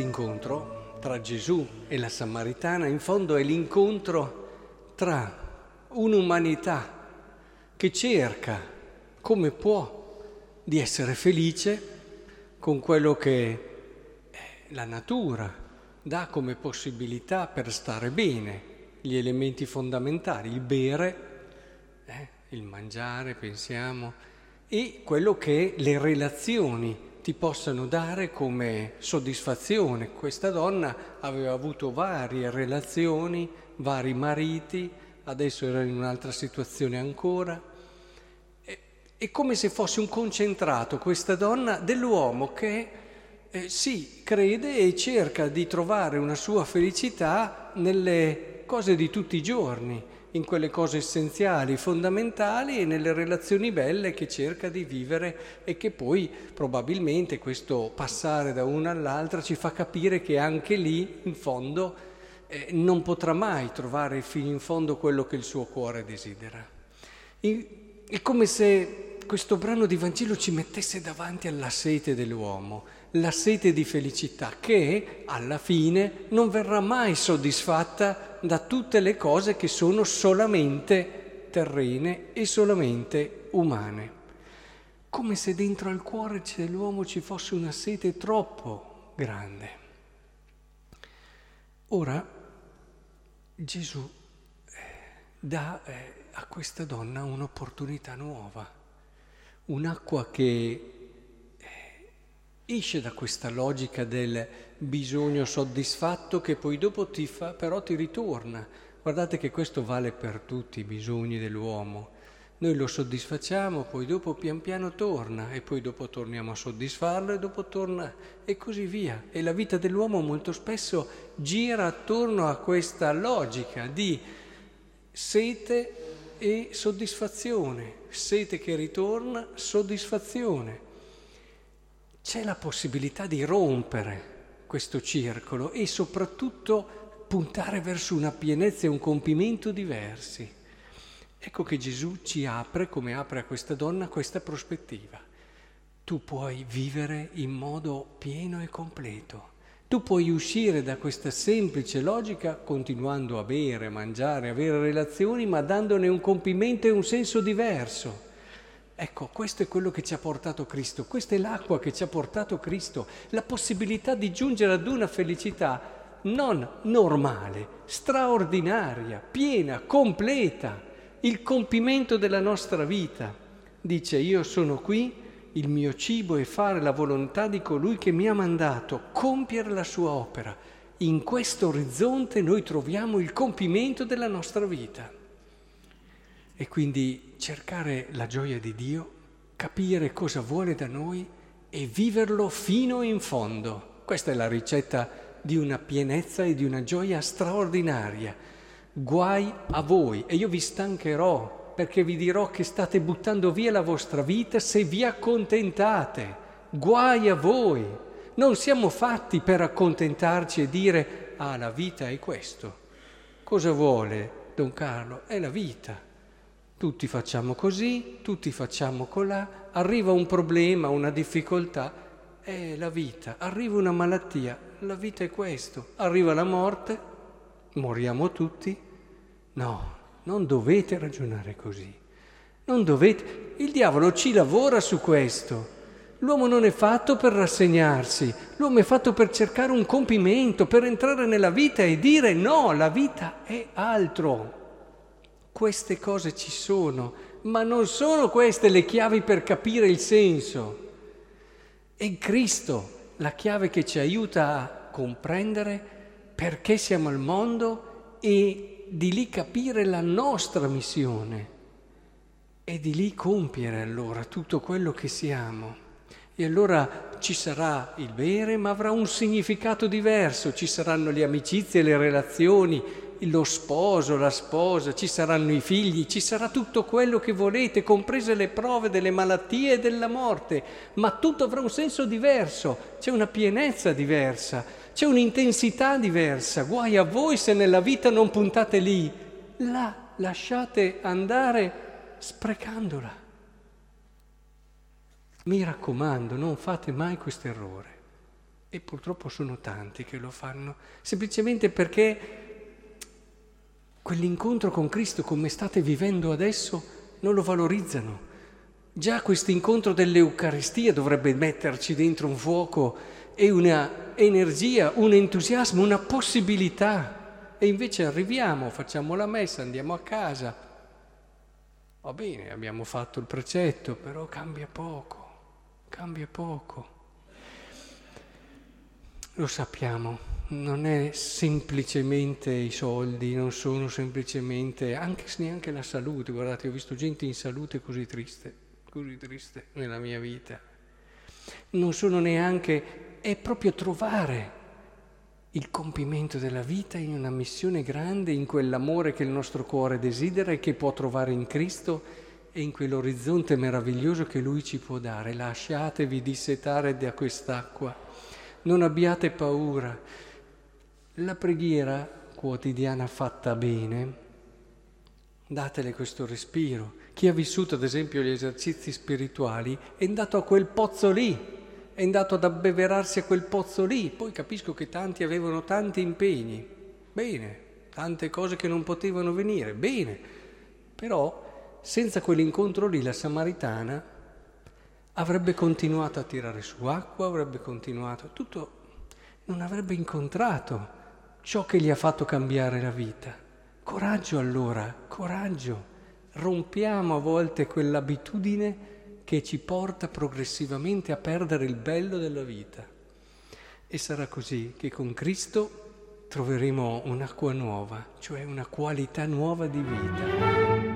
questo incontro tra Gesù e la Samaritana in fondo è l'incontro tra un'umanità che cerca come può di essere felice con quello che la natura dà come possibilità per stare bene, gli elementi fondamentali, il bere, eh, il mangiare, pensiamo, e quello che le relazioni ti possano dare come soddisfazione. Questa donna aveva avuto varie relazioni, vari mariti, adesso era in un'altra situazione ancora. È come se fosse un concentrato questa donna dell'uomo che eh, sì, crede e cerca di trovare una sua felicità nelle cose di tutti i giorni, in quelle cose essenziali, fondamentali e nelle relazioni belle che cerca di vivere e che poi probabilmente questo passare da una all'altra ci fa capire che anche lì in fondo eh, non potrà mai trovare fino in fondo quello che il suo cuore desidera. È come se questo brano di Vangelo ci mettesse davanti alla sete dell'uomo, la sete di felicità che alla fine non verrà mai soddisfatta da tutte le cose che sono solamente terrene e solamente umane. Come se dentro al cuore dell'uomo ci fosse una sete troppo grande. Ora Gesù eh, dà eh, a questa donna un'opportunità nuova, un'acqua che esce da questa logica del bisogno soddisfatto che poi dopo ti fa, però ti ritorna. Guardate che questo vale per tutti i bisogni dell'uomo. Noi lo soddisfacciamo, poi dopo pian piano torna e poi dopo torniamo a soddisfarlo e dopo torna e così via. E la vita dell'uomo molto spesso gira attorno a questa logica di sete e soddisfazione, sete che ritorna, soddisfazione c'è la possibilità di rompere questo circolo e soprattutto puntare verso una pienezza e un compimento diversi. Ecco che Gesù ci apre, come apre a questa donna, questa prospettiva. Tu puoi vivere in modo pieno e completo. Tu puoi uscire da questa semplice logica continuando a bere, mangiare, avere relazioni, ma dandone un compimento e un senso diverso. Ecco, questo è quello che ci ha portato Cristo, questa è l'acqua che ci ha portato Cristo, la possibilità di giungere ad una felicità non normale, straordinaria, piena, completa, il compimento della nostra vita. Dice, io sono qui, il mio cibo è fare la volontà di colui che mi ha mandato, compiere la sua opera. In questo orizzonte noi troviamo il compimento della nostra vita. E quindi cercare la gioia di Dio, capire cosa vuole da noi e viverlo fino in fondo. Questa è la ricetta di una pienezza e di una gioia straordinaria. Guai a voi e io vi stancherò perché vi dirò che state buttando via la vostra vita se vi accontentate. Guai a voi. Non siamo fatti per accontentarci e dire ah la vita è questo. Cosa vuole Don Carlo? È la vita. Tutti facciamo così, tutti facciamo colà, arriva un problema, una difficoltà, è la vita, arriva una malattia, la vita è questo, arriva la morte, moriamo tutti. No, non dovete ragionare così. Non dovete. Il diavolo ci lavora su questo. L'uomo non è fatto per rassegnarsi, l'uomo è fatto per cercare un compimento, per entrare nella vita e dire no, la vita è altro. Queste cose ci sono, ma non sono queste le chiavi per capire il senso. È Cristo la chiave che ci aiuta a comprendere perché siamo al mondo e di lì capire la nostra missione e di lì compiere allora tutto quello che siamo. E allora ci sarà il bere, ma avrà un significato diverso, ci saranno le amicizie, le relazioni, lo sposo, la sposa, ci saranno i figli, ci sarà tutto quello che volete, comprese le prove delle malattie e della morte, ma tutto avrà un senso diverso, c'è una pienezza diversa, c'è un'intensità diversa. Guai a voi se nella vita non puntate lì, la lasciate andare sprecandola. Mi raccomando, non fate mai questo errore. E purtroppo sono tanti che lo fanno, semplicemente perché quell'incontro con Cristo come state vivendo adesso non lo valorizzano. Già questo incontro dell'Eucaristia dovrebbe metterci dentro un fuoco e una energia, un entusiasmo, una possibilità. E invece arriviamo, facciamo la messa, andiamo a casa, Va bene, abbiamo fatto il precetto, però cambia poco, cambia poco. Lo sappiamo, non è semplicemente i soldi, non sono semplicemente, anche neanche la salute. Guardate, ho visto gente in salute così triste, così triste nella mia vita. Non sono neanche, è proprio trovare il compimento della vita in una missione grande, in quell'amore che il nostro cuore desidera e che può trovare in Cristo e in quell'orizzonte meraviglioso che Lui ci può dare. Lasciatevi dissetare da quest'acqua, non abbiate paura. La preghiera quotidiana fatta bene, datele questo respiro. Chi ha vissuto ad esempio gli esercizi spirituali è andato a quel pozzo lì, è andato ad abbeverarsi a quel pozzo lì, poi capisco che tanti avevano tanti impegni, bene, tante cose che non potevano venire, bene, però senza quell'incontro lì la Samaritana avrebbe continuato a tirare su acqua, avrebbe continuato, tutto, non avrebbe incontrato ciò che gli ha fatto cambiare la vita. Coraggio allora, coraggio, rompiamo a volte quell'abitudine che ci porta progressivamente a perdere il bello della vita. E sarà così che con Cristo troveremo un'acqua nuova, cioè una qualità nuova di vita.